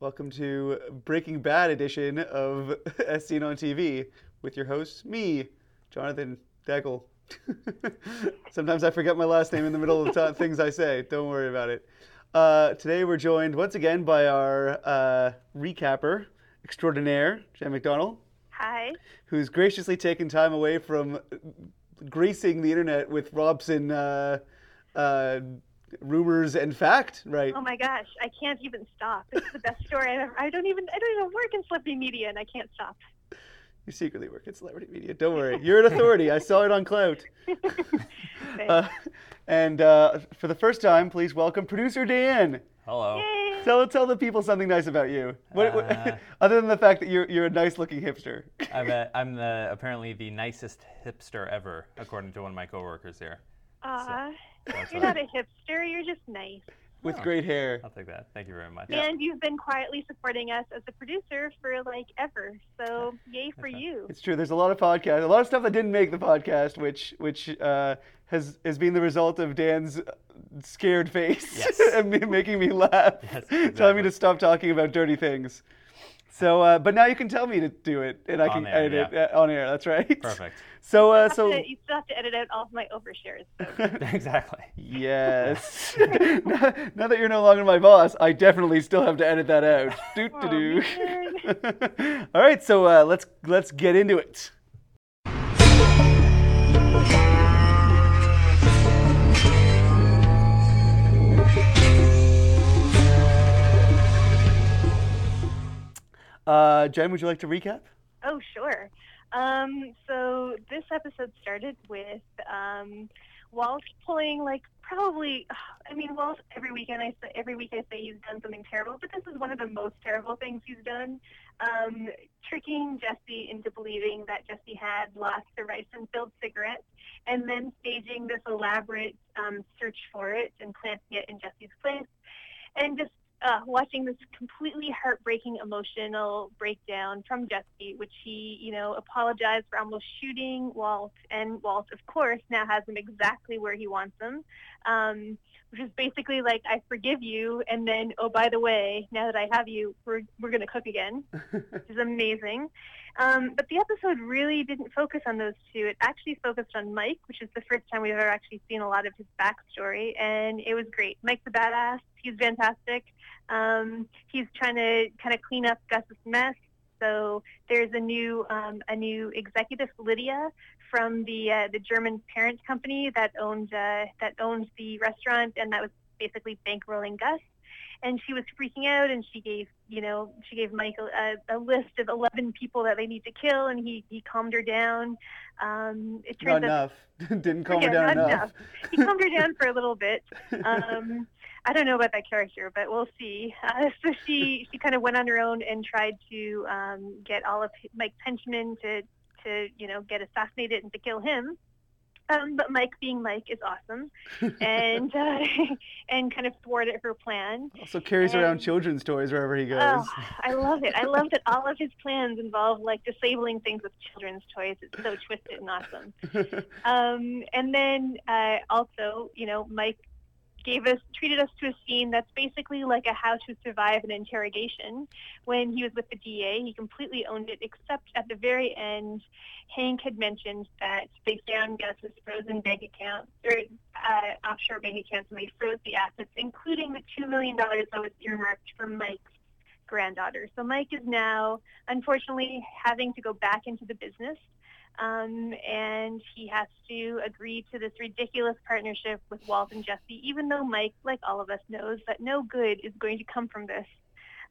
Welcome to Breaking Bad edition of As Seen on TV with your host, me, Jonathan Dekel. Sometimes I forget my last name in the middle of the t- things I say. Don't worry about it. Uh, today we're joined once again by our uh, recapper extraordinaire, Jen McDonnell, Hi. who's graciously taken time away from gracing the internet with Robsten uh, uh, rumors and fact, right? Oh my gosh, I can't even stop. This is the best story I've ever. I don't even. I don't even work in celebrity media, and I can't stop. You secretly work in celebrity media. Don't worry, you're an authority. I saw it on Klout. Uh, and uh, for the first time, please welcome producer Dan. Hello. Yay. Tell tell the people something nice about you. What, what- Uh, other than the fact that you're you're a nice looking hipster. I'm, a, I'm the apparently the nicest hipster ever, according to one of my coworkers here. Aw, That's you're right. not a hipster. You're just nice. with Oh. great hair. I'll take that. Thank you very much. And you've been quietly supporting us as a producer for like ever. So yay for That's right. you. It's true. There's a lot of podcasts, a lot of stuff that didn't make the podcast, which which uh, has has been the result of Dan's scared face Yes. and me, making me laugh, Yes, telling me to stop talking about dirty things. So, uh, but now you can tell me to do it, and I On can air, edit it uh, on air. That's right. Perfect. So, uh, You so to- you still have to edit out all of my overshares. though. exactly. yes. now, now that you're no longer my boss, I definitely still have to edit that out. Doot Oh, to do. All right, so uh, let's let's get into it. Uh, Jen, would you like to recap? Oh, sure. Um, so this episode started with um, Walt pulling like probably. I mean, Walt every weekend I say every week I say he's done something terrible, but this is one of the most terrible things he's done. Um, tricking Jesse into believing that Jesse had lost the ricin-filled cigarette, and then staging this elaborate um, search for it and planting it in Jesse's place, and just uh, watching this completely heartbreaking emotional breakdown from Jesse, which he, you know, apologized for almost shooting Walt, and Walt, of course, now has him exactly where he wants him, um, which is basically like, I forgive you, and then, oh, by the way, now that I have you, we're, we're going to cook again, which is amazing. Um, but the episode really didn't focus on those two. It actually focused on Mike, which is the first time we've ever actually seen a lot of his backstory, and it was great. Mike's a badass. He's fantastic. Um, he's trying to kind of clean up Gus's mess. So there's a new um, a new executive, Lydia, from the uh, the German parent company that owned uh, that owns the restaurant, and that was basically bankrolling Gus. And she was freaking out, and she gave you know she gave Michael a, a list of 11 people that they need to kill, and he he calmed her down. Um, it Not turns out enough. Didn't calm her down not enough. enough. he calmed her down for a little bit. Um, I don't know about that character, but we'll see. Uh, so she she kind of went on her own and tried to um, get all of Mike Penchman to to you know get assassinated and to kill him. Um, but Mike, being Mike, is awesome, and uh, and kind of thwarted her plan. Also carries around children's toys wherever he goes. Oh, I love it. I love that all of his plans involve like disabling things with children's toys. It's so twisted and awesome. Um, and then uh, also, you know, Mike gave us treated us to a scene that's basically like a how to survive an interrogation. When he was with the DA, he completely owned it, except at the very end, Hank had mentioned that they found Gus's frozen bank account or uh, offshore bank accounts, and they froze the assets, including the two million dollars that was earmarked for Mike's granddaughter. So Mike is now, unfortunately, having to go back into the business um, and he has to agree to this ridiculous partnership with Walt and Jesse, even though Mike, like all of us, knows that no good is going to come from this.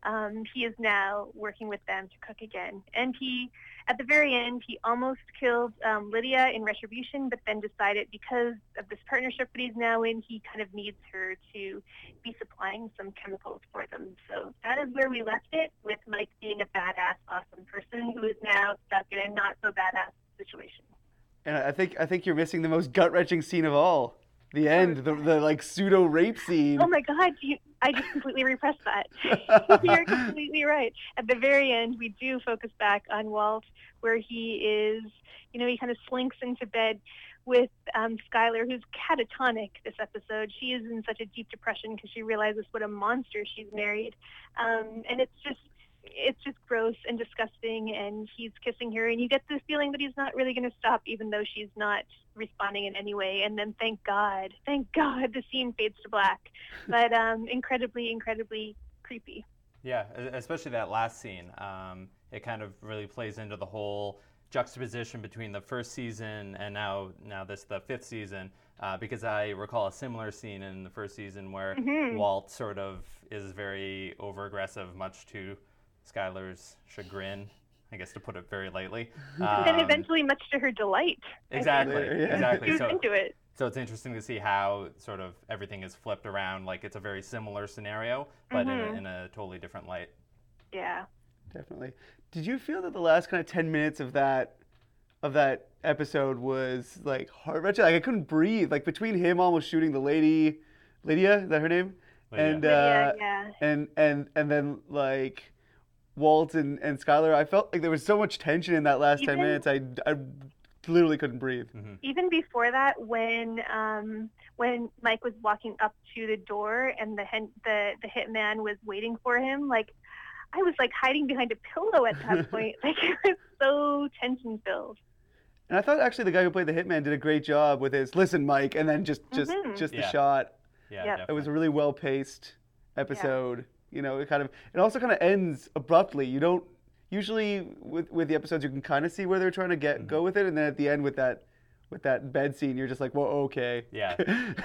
Um, he is now working with them to cook again. And he, at the very end, he almost killed um, Lydia in retribution, but then decided because of this partnership that he's now in, he kind of needs her to be supplying some chemicals for them. So that is where we left it, with Mike being a badass, awesome person who is now stuck in a not so badass situation. And I think I think you're missing the most gut wrenching scene of all. The end, the, the like pseudo rape scene. Oh my God, you, I just completely repressed that. You're completely right. At the very end, we do focus back on Walt, where he is, you know, he kind of slinks into bed with um, Skyler, who's catatonic this episode. She is in such a deep depression because she realizes what a monster she's married, um, and it's just it's just gross and disgusting. And he's kissing her, and you get the feeling that he's not really going to stop, even though she's not responding in any way. And then, thank God, thank God, the scene fades to black. But um, incredibly, incredibly creepy. Yeah, especially that last scene. Um, it kind of really plays into the whole juxtaposition between the first season and now now this the fifth season. Uh, because I recall a similar scene in the first season where Mhm. Walt sort of is very over aggressive, much to Skyler's chagrin. I guess to put it very lightly. and Um, eventually, much to her delight. Exactly, Yeah. exactly. She was So, into it. so it's interesting to see how sort of everything is flipped around. Like it's a very similar scenario, but in, a, Mhm. in a totally different light. Yeah. Definitely. Did you feel that the last kind of ten minutes of that of that episode was like heart wrenching? Like I couldn't breathe. Like between him almost shooting the lady, Lydia, is that her name? Lydia. And uh, yeah, yeah. and and and then like Walt and and Skyler. I felt like there was so much tension in that last ten minutes. I I literally couldn't breathe. hmm even before that, when um, when Mike was walking up to the door and the hen- the the hitman was waiting for him, like I was like hiding behind a pillow at that point. Like it was so tension filled. And I thought actually the guy who played the hitman did a great job with his listen, Mike, and then just just Mhm. just the Yeah. shot. Yeah, Yep. It was a really well paced episode. You know, it kind of it also kind of ends abruptly. You don't usually with with the episodes you can kind of see where they're trying to get mm-hmm. go with it, and then at the end with that with that bed scene, you're just like, well, okay. Yeah.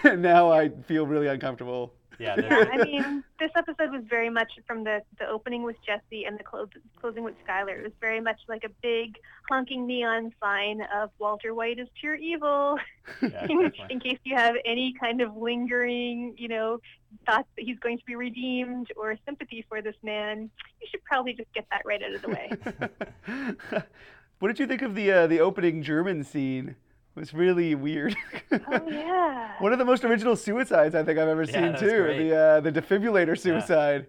now I feel really uncomfortable. Yeah, Yeah, I mean, this episode was very much from the the opening with Jesse and the clo- closing with Skyler. It was very much like a big honking neon sign of Walter White is pure evil. yeah, in, in case you have any kind of lingering, you know, thoughts that he's going to be redeemed or sympathy for this man, you should probably just get that right out of the way. what did you think of the uh, the opening German scene? It was really weird. oh yeah. One of the most original suicides I think I've ever Yeah, seen too. great. The uh, the defibrillator suicide.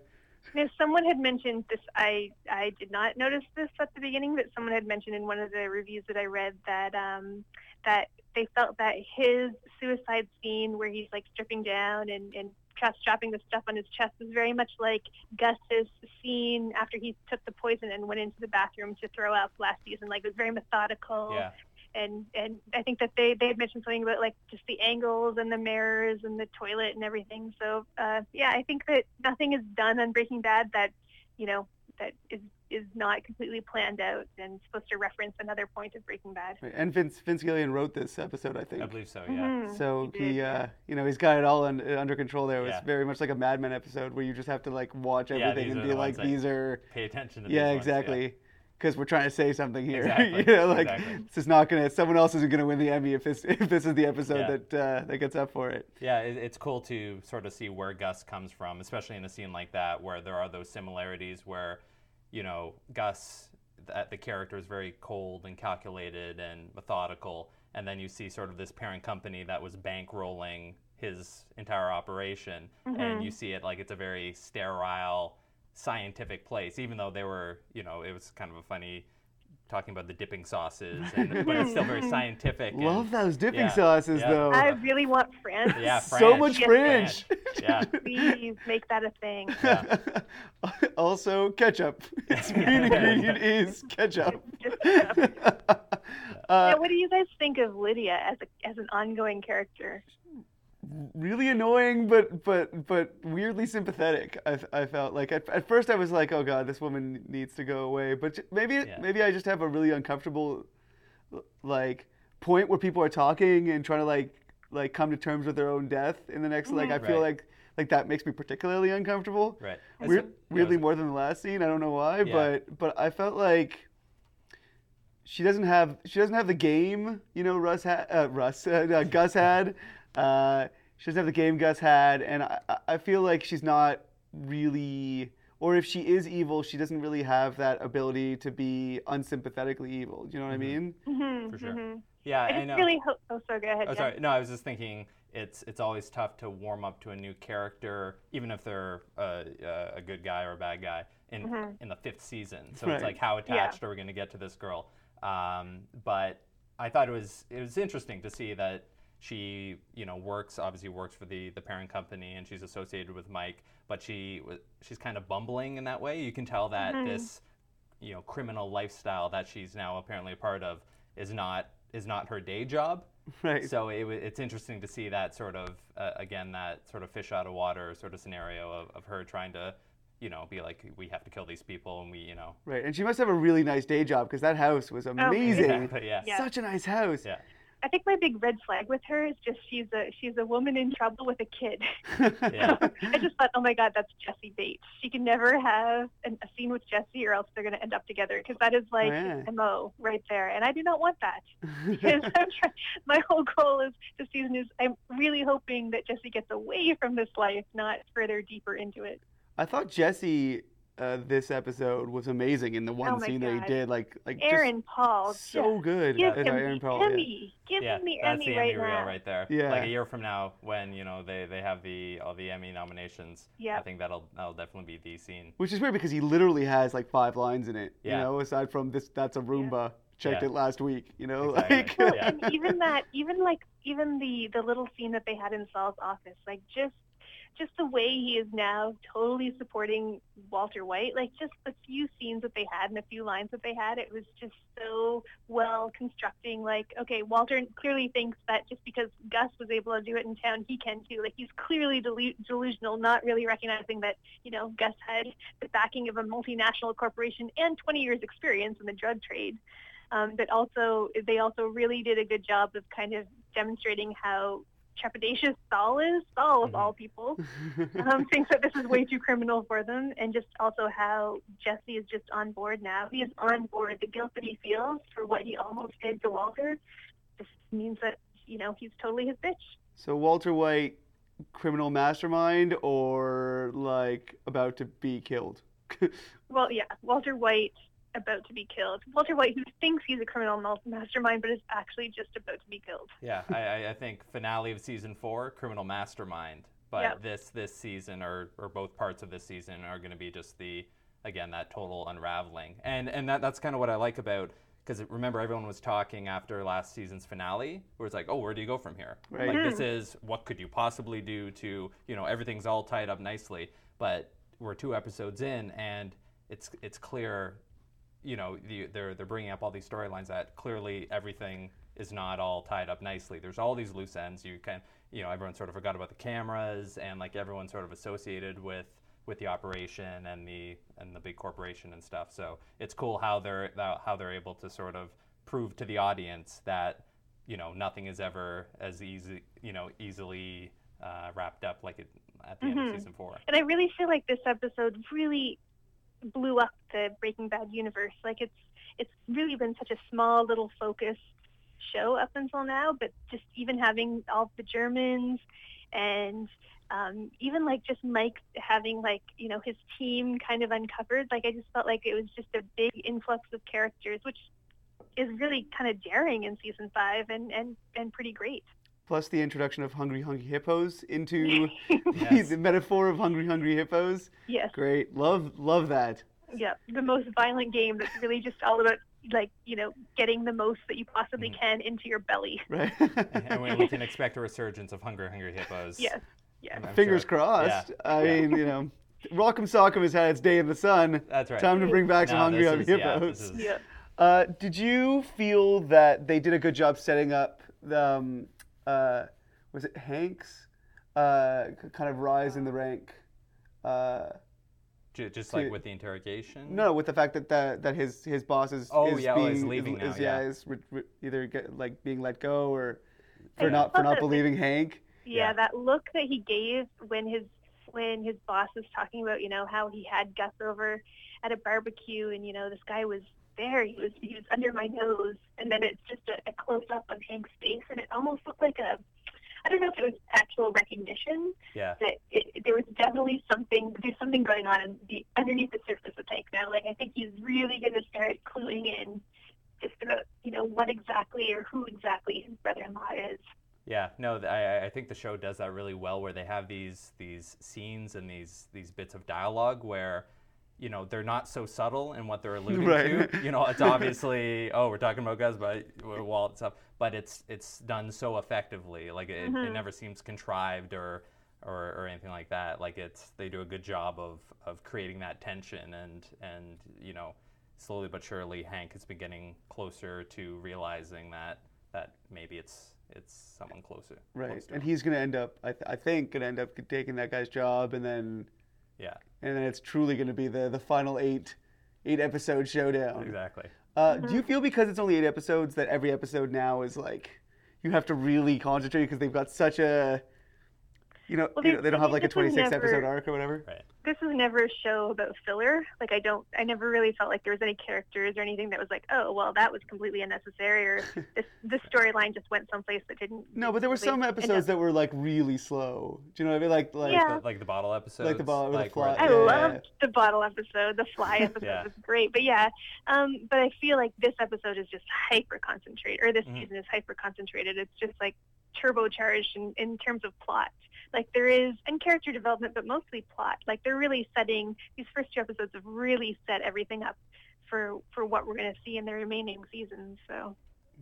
Now, someone had mentioned this. I I did not notice this at the beginning, but someone had mentioned in one of the reviews that I read that um, that they felt that his suicide scene, where he's like stripping down and and chest chopping the stuff on his chest, was very much like Gus's scene after he took the poison and went into the bathroom to throw up last season. Like it was very methodical. Yeah, and and I think that they they had mentioned something about like just the angles and the mirrors and the toilet and everything. So uh, yeah, I think that nothing is done on Breaking Bad that you know that is is not completely planned out and supposed to reference another point of Breaking Bad. And Vince Vince Gilligan wrote this episode, I think. I believe so. Yeah. Mhm. So he, he uh, you know, he's got it all un- under control there. It was Yeah. very much like a Mad Men episode where you just have to like watch everything these and be the like, these are, Pay attention to yeah, these ones, exactly, because we're trying to say something here. Exactly, you know, like exactly. this is not gonna, someone else isn't gonna win the Emmy if this if this is the episode Yeah. that uh, that gets up for it. Yeah, it, it's cool to sort of see where Gus comes from, especially in a scene like that where there are those similarities where, you know, Gus, the, the character is very cold and calculated and methodical, and then you see sort of this parent company that was bankrolling his entire operation, and Mhm. you see it like it's a very sterile, scientific place, even though they were, you know, it was kind of a funny talking about the dipping sauces, and, but it's still very scientific. and- Love those dipping yeah, sauces yeah. though. I really want French. Yeah, so much Yes, French. Yeah. Please make that a thing. Yeah. also ketchup. Its main ingredient is ketchup. Just ketchup. uh, Now, what do you guys think of Lydia as a as an ongoing character? Really annoying, but but but weirdly sympathetic. I, I felt like at, at first I was like, oh god, this woman needs to go away. But maybe Yeah. maybe I just have a really uncomfortable like point where people are talking and trying to like like come to terms with their own death in the next like mm-hmm. I feel Right. like like that makes me particularly uncomfortable. Right. Weird, Yeah, weirdly it's- more than the last scene. I don't know why, Yeah. but but I felt like she doesn't have she doesn't have the game. You know, Russ had uh, Russ uh, uh, Gus had. Uh, she doesn't have the game Gus had, and I, I- I feel like she's not really. Or if she is evil, she doesn't really have that ability to be unsympathetically evil. Do you know what I mean? Mm-hmm, For sure. mm-hmm. Yeah, I I, know. really hope. Oh, sorry. Go ahead. Oh, yeah. sorry. No, I was just thinking it's it's always tough to warm up to a new character, even if they're uh, uh, a good guy or a bad guy in Mhm. in the fifth season. So Right. it's like how attached are we going to get to this girl? Um, but I thought it was it was interesting to see that she you know works obviously works for the the parent company and she's associated with Mike, but she she's kind of bumbling in that way. You can tell that Mhm. this you know criminal lifestyle that she's now apparently a part of is not is not her day job. Right. So it, it's interesting to see that sort of uh, again that sort of fish out of water sort of scenario of, of her trying to you know be like we have to kill these people and we you know Right. And she must have a really nice day job because that house was oh, amazing. yeah, but yeah. Yeah. Such a nice house. Yeah. I think my big red flag with her is just she's a she's a woman in trouble with a kid. Yeah. I just thought, oh my God, that's Jesse Bates. She can never have an, a scene with Jesse, or else they're going to end up together. Because that is like oh, Yeah. mo right there, and I do not want that. Because I'm try- my whole goal is this season is I'm really hoping that Jesse gets away from this life, not further deeper into it. I thought Jesse uh, this episode was amazing in the one Oh my scene that he did. Like, like Aaron Paul, so just good. give Uh, him Aaron the Paul. yeah. Emmy. Give yeah, him the that's Emmy the right Emmy reel now. right there. Yeah. Like a year from now, when you know they, they have the all the Emmy nominations, Yeah, I think that'll that'll definitely be the scene. Which is weird because he literally has like five lines in it. Yeah. You know, aside from this, that's a Roomba. Checked Yeah. it last week. You know, Exactly. like No, Yeah. and even that, even like, even the the little scene that they had in Saul's office, like just just the way he is now totally supporting Walter White, like just the few scenes that they had and the few lines that they had, it was just so well constructing. Like, okay, Walter clearly thinks that just because Gus was able to do it in town, he can too. Like, he's clearly delu- delusional, not really recognizing that you know Gus had the backing of a multinational corporation and 20 years experience in the drug trade. Um, but also, they also really did a good job of kind of demonstrating how trepidatious Saul is. Saul, of all people, um, thinks that this is way too criminal for them, and just also how Jesse is just on board now. He is on board. The guilt that he feels for what he almost did to Walter just means that you know he's totally his bitch. so Walter White, criminal mastermind, or like about to be killed. Well, yeah, Walter White about to be killed. Walter White, who thinks he's a criminal mastermind, but is actually just about to be killed. Yeah, I, I- I think finale of season four, Criminal Mastermind. But Yep. this this season, or or both parts of this season, are going to be just the again that total unraveling, and and that that's kind of what I like about. Because remember, everyone was talking after last season's finale, where it's like, "Oh, where do you go from here?" Right. Like this hmm. is what could you possibly do to, you know, everything's all tied up nicely. But we're two episodes in, and it's it's clear you know the, they're they're bringing up all these storylines that clearly everything is not all tied up nicely. There's all these loose ends. You can you know everyone sort of forgot about the cameras and like everyone sort of associated with with the operation and the and the big corporation and stuff. So it's cool how they're how they're able to sort of prove to the audience that you know nothing is ever as easy you know easily uh, wrapped up like it at the end Mhm. of season four. And I really feel like this episode really blew up the Breaking Bad universe. Like it's it's really been such a small little focused show up until now, but just even having all the Germans and um, even like just Mike having like you know his team kind of uncovered. Like I just felt like it was just a big influx of characters, which is really kind of daring in season five and and and pretty great. Plus the introduction of hungry, hungry hippos into Yes. the metaphor of hungry, hungry hippos. yes. Great, love, love that. yeah, the most violent game that's really just all about like you know getting the most that you possibly Mhm. can into your belly. Right. and we, we can expect a resurgence of Hungry Hungry Hippos. Yes, yes. I'm Fingers sure. crossed. Yeah. I Yeah. mean, you know, Rock'em Sock'em has had its day in the sun. That's right. Time to bring back some No, hungry, hungry is- yeah, hippos. is- Yeah. Uh, did you feel that they did a good job setting up the, um, uh, was it Hank's, uh, kind of rise in the rank? Uh, Ju- Just to- like with the interrogation. no, with the fact that that, that his his boss is Oh, is yeah, oh, he's leaving is, now, yeah. is re- re- either get, like being let go or for I not for not that the- believing Hank. yeah, Yeah. that look that he gave when his when his boss was talking about you know how he had Gus over at a barbecue and you know this guy was there he was he was under my nose and then it's just a, a close up of Hank's face and it almost looked like a I don't know if it was actual recognition Yeah. that it, there was definitely something there's something going on in the underneath the surface of Hank now like I think he's really going to start cluing in just about you know what exactly or who exactly his brother-in-law is Yeah. No, I, I think the show does that really well, where they have these these scenes and these these bits of dialogue where, you know they're not so subtle in what they're alluding Right. to. You know, it's obviously oh we're talking about Gus, but uh, Walt stuff, but it's it's done so effectively. Like it, it mm-hmm. never seems contrived or, or or anything like that. Like it's they do a good job of of creating that tension and and you know slowly but surely Hank is beginning closer to realizing that that maybe it's it's someone closer. Right. close And him. he's gonna end up, I, th- I think, gonna end up taking that guy's job, and then yeah, and then it's truly gonna be the the final eight eight episode showdown. exactly. Uh, Do you feel because it's only eight episodes that every episode now is like you have to really concentrate because they've got such a you know, Well, you know they- they don't have like a this was 26 episode arc or whatever. Right. this was never a show about filler. Like I don't, I never really felt like there was any characters or anything that was like, oh, well, that was completely unnecessary, or this this storyline just went someplace that didn't. No, but there were some end up- episodes that were like really slow. Do you know what I mean? Like like Yeah. Like the bottle episodes. the bottle- or the where fly- I Yeah. loved the bottle episode. The fly episode Yeah. was great, but yeah. Um, but I feel like this episode is just hyper concentrated, or this Mhm. season is hyper concentrated. It's just like turbocharged in, in terms of plot. Like there is and character development, but mostly plot. Like they're really setting these first two episodes have really set everything up for for what we're going to see in the remaining seasons. So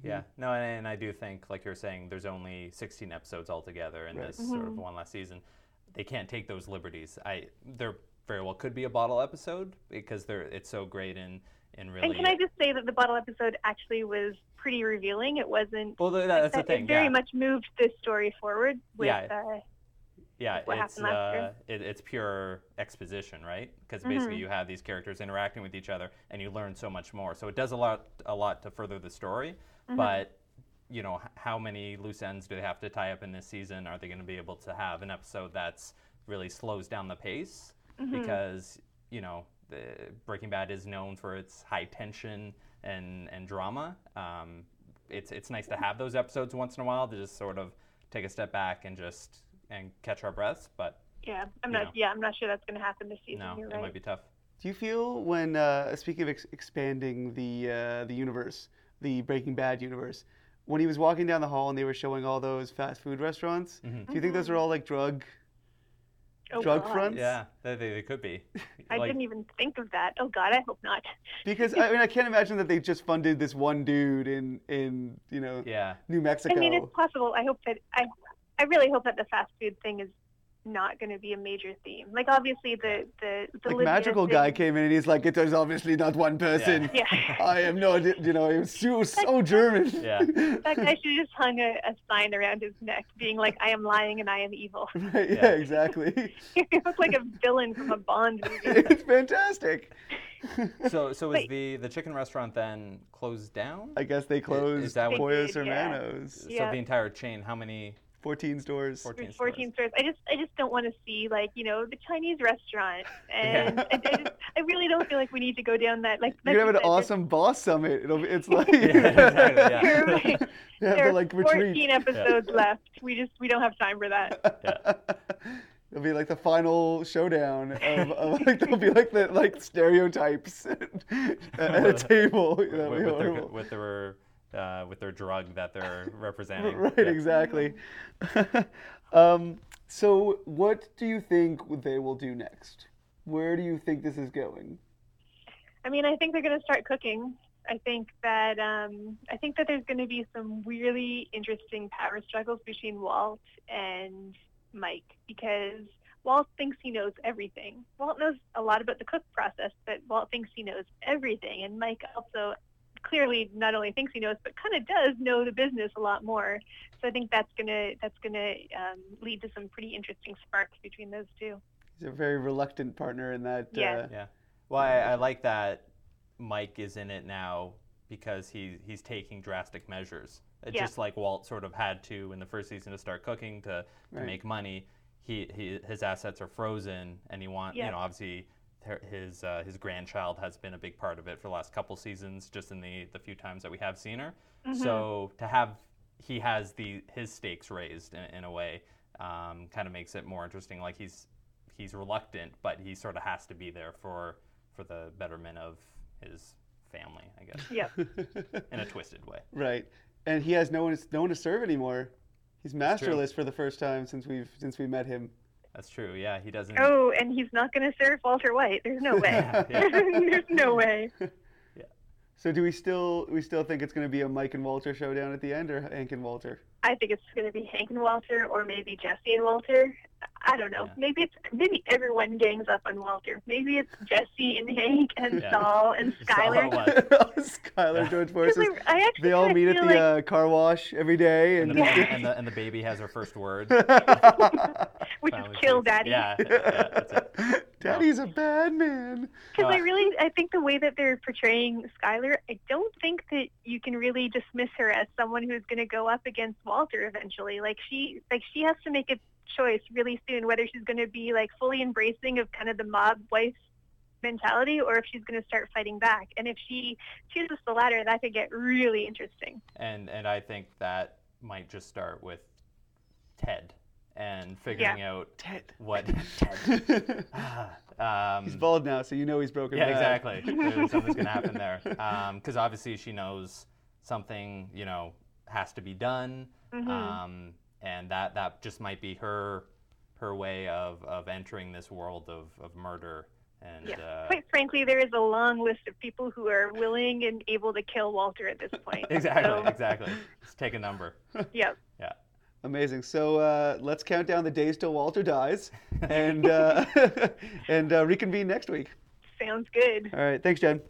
Yeah, no, and, and I do think, like you're saying, there's only 16 episodes altogether in Right. this sort of one last season. They can't take those liberties. I there very well could be a bottle episode because they're it's so great and and really. and can I just say that the bottle episode actually was pretty revealing. It wasn't. well, th- that's the that- thing. It very yeah. much moved this story forward with Yeah. uh, yeah, it's happened last year. uh, it, it's pure exposition, right? Because Mhm. basically you have these characters interacting with each other, and you learn so much more. So it does a lot, a lot to further the story. Mhm. But you know, how many loose ends do they have to tie up in this season? Are they going to be able to have an episode that's really slows down the pace? Mhm. Because you know, the Breaking Bad is known for its high tension and and drama. Um, it's it's nice to have those episodes once in a while to just sort of take a step back and just and catch our breaths. But Yeah, I'm not. know. Yeah, I'm not sure that's going to happen this season. no, You're it might be tough. Do you feel when uh, speaking of ex- expanding the uh, the universe, the Breaking Bad universe, when he was walking down the hall and they were showing all those fast food restaurants, Mhm. do you think those are all like drug Oh, drug God. fronts? Yeah, they, they, they could be. I Like, didn't even think of that. Oh God, I hope not. Because I mean, I can't imagine that they just funded this one dude in in you know Yeah, New Mexico. I mean, it's possible. I hope that I, I really hope that the fast food thing is not going to be a major theme. Like obviously the the the like magical thing- guy came in and he's like, it was obviously not one person. Yeah. I am not, you know, he was so, so German. Yeah. That guy should have just hung a, a sign around his neck, being like, "I am lying and I am evil." Right, yeah, Yeah. exactly. he looks like a villain from a Bond movie. it's fantastic. so so is the the chicken restaurant then closed down? I guess they closed is that what- Pollos They did, yeah. So Yeah. the entire chain, how many? 14 stores. 14 stores. 14 stores. I just, I just don't want to see like, you know, the Chinese restaurant, and Yeah. I, I, just, I really don't feel like we need to go down that. Like, You're gonna have an you awesome boss summit. It'll be, it's like Yeah, exactly, yeah. You're right. you have There to are like 14 retreat. episodes left. We just, we don't have time for that. It'll be like the final showdown of, of like there'll be like the like stereotypes at, at a table. With, That'll be with, their, with their uh, with their drug that they're representing. Right, Yeah. exactly. um, so, what do you think they will do next? Where do you think this is going? I mean, I think they're going to start cooking. I think that um, I think that there's going to be some really interesting power struggles between Walt and Mike because Walt thinks he knows everything. Walt knows a lot about the cook process, but Walt thinks he knows everything, and Mike also clearly not only thinks he knows, but kind of does know the business a lot more. So I think that's gonna that's gonna um, lead to some pretty interesting sparks between those two. He's a very reluctant partner in that. Yeah. Uh, Yeah. Well, I, I like that Mike is in it now because he he's taking drastic measures. Uh, Yeah. Just like Walt sort of had to in the first season to start cooking to, to Right. make money. He, he his assets are frozen, and he wants Yeah. you know obviously her- his uh, his grandchild has been a big part of it for the last couple seasons, just in the the few times that we have seen her. Mhm. So to have he has the his stakes raised in, in a way um, kind of makes it more interesting. Like he's he's reluctant, but he sort of has to be there for for the betterment of his family, I guess, Yep. in a twisted way. right. And he has no one, no one to serve anymore. He's masterless for the first time since we've since we met him. That's true. Yeah, he doesn't. Oh, and he's not going to serve Walter White. There's no way. Yeah, yeah. There's no way. Yeah. So do we still we still think it's going to be a Mike and Walter showdown at the end, or Hank and Walter? I think it's going to be Hank and Walter, or maybe Jesse and Walter. I don't know. Yeah. Maybe it's maybe everyone gangs up on Walter. Maybe it's Jesse and Hank and Yeah. Saul and It's all Skyler. one. Skyler, George 'Cause Forces. I, I They all meet at the like, uh, car wash every day, And and, the, Yeah. baby, and, the, and the baby has her first word. Which Finally is kill says- daddy. Yeah, yeah, that's it. Daddy's a bad man. Because I Uh, really, I think the way that they're portraying Skyler, I don't think that you can really dismiss her as someone who's going to go up against Walter eventually. Like she, like she has to make a choice really soon whether she's going to be like fully embracing of kind of the mob wife mentality or if she's going to start fighting back. And if she chooses the latter, that could get really interesting. And and I think that might just start with Ted and figuring out Ted. what Ted. um, he's bald now, so you know he's broken. Yeah, bad. exactly. Something's gonna happen there because obviously she knows something you know has to be done, Mhm. um, and that that just might be her her way of, of entering this world of, of murder and Yeah. uh, Quite frankly, there is a long list of people who are willing and able to kill Walter at this point. exactly So, exactly. Just take a number. yep. Amazing. So uh, let's count down the days till Walter dies, and uh, and uh, reconvene next week. Sounds good. All right. Thanks, Jen.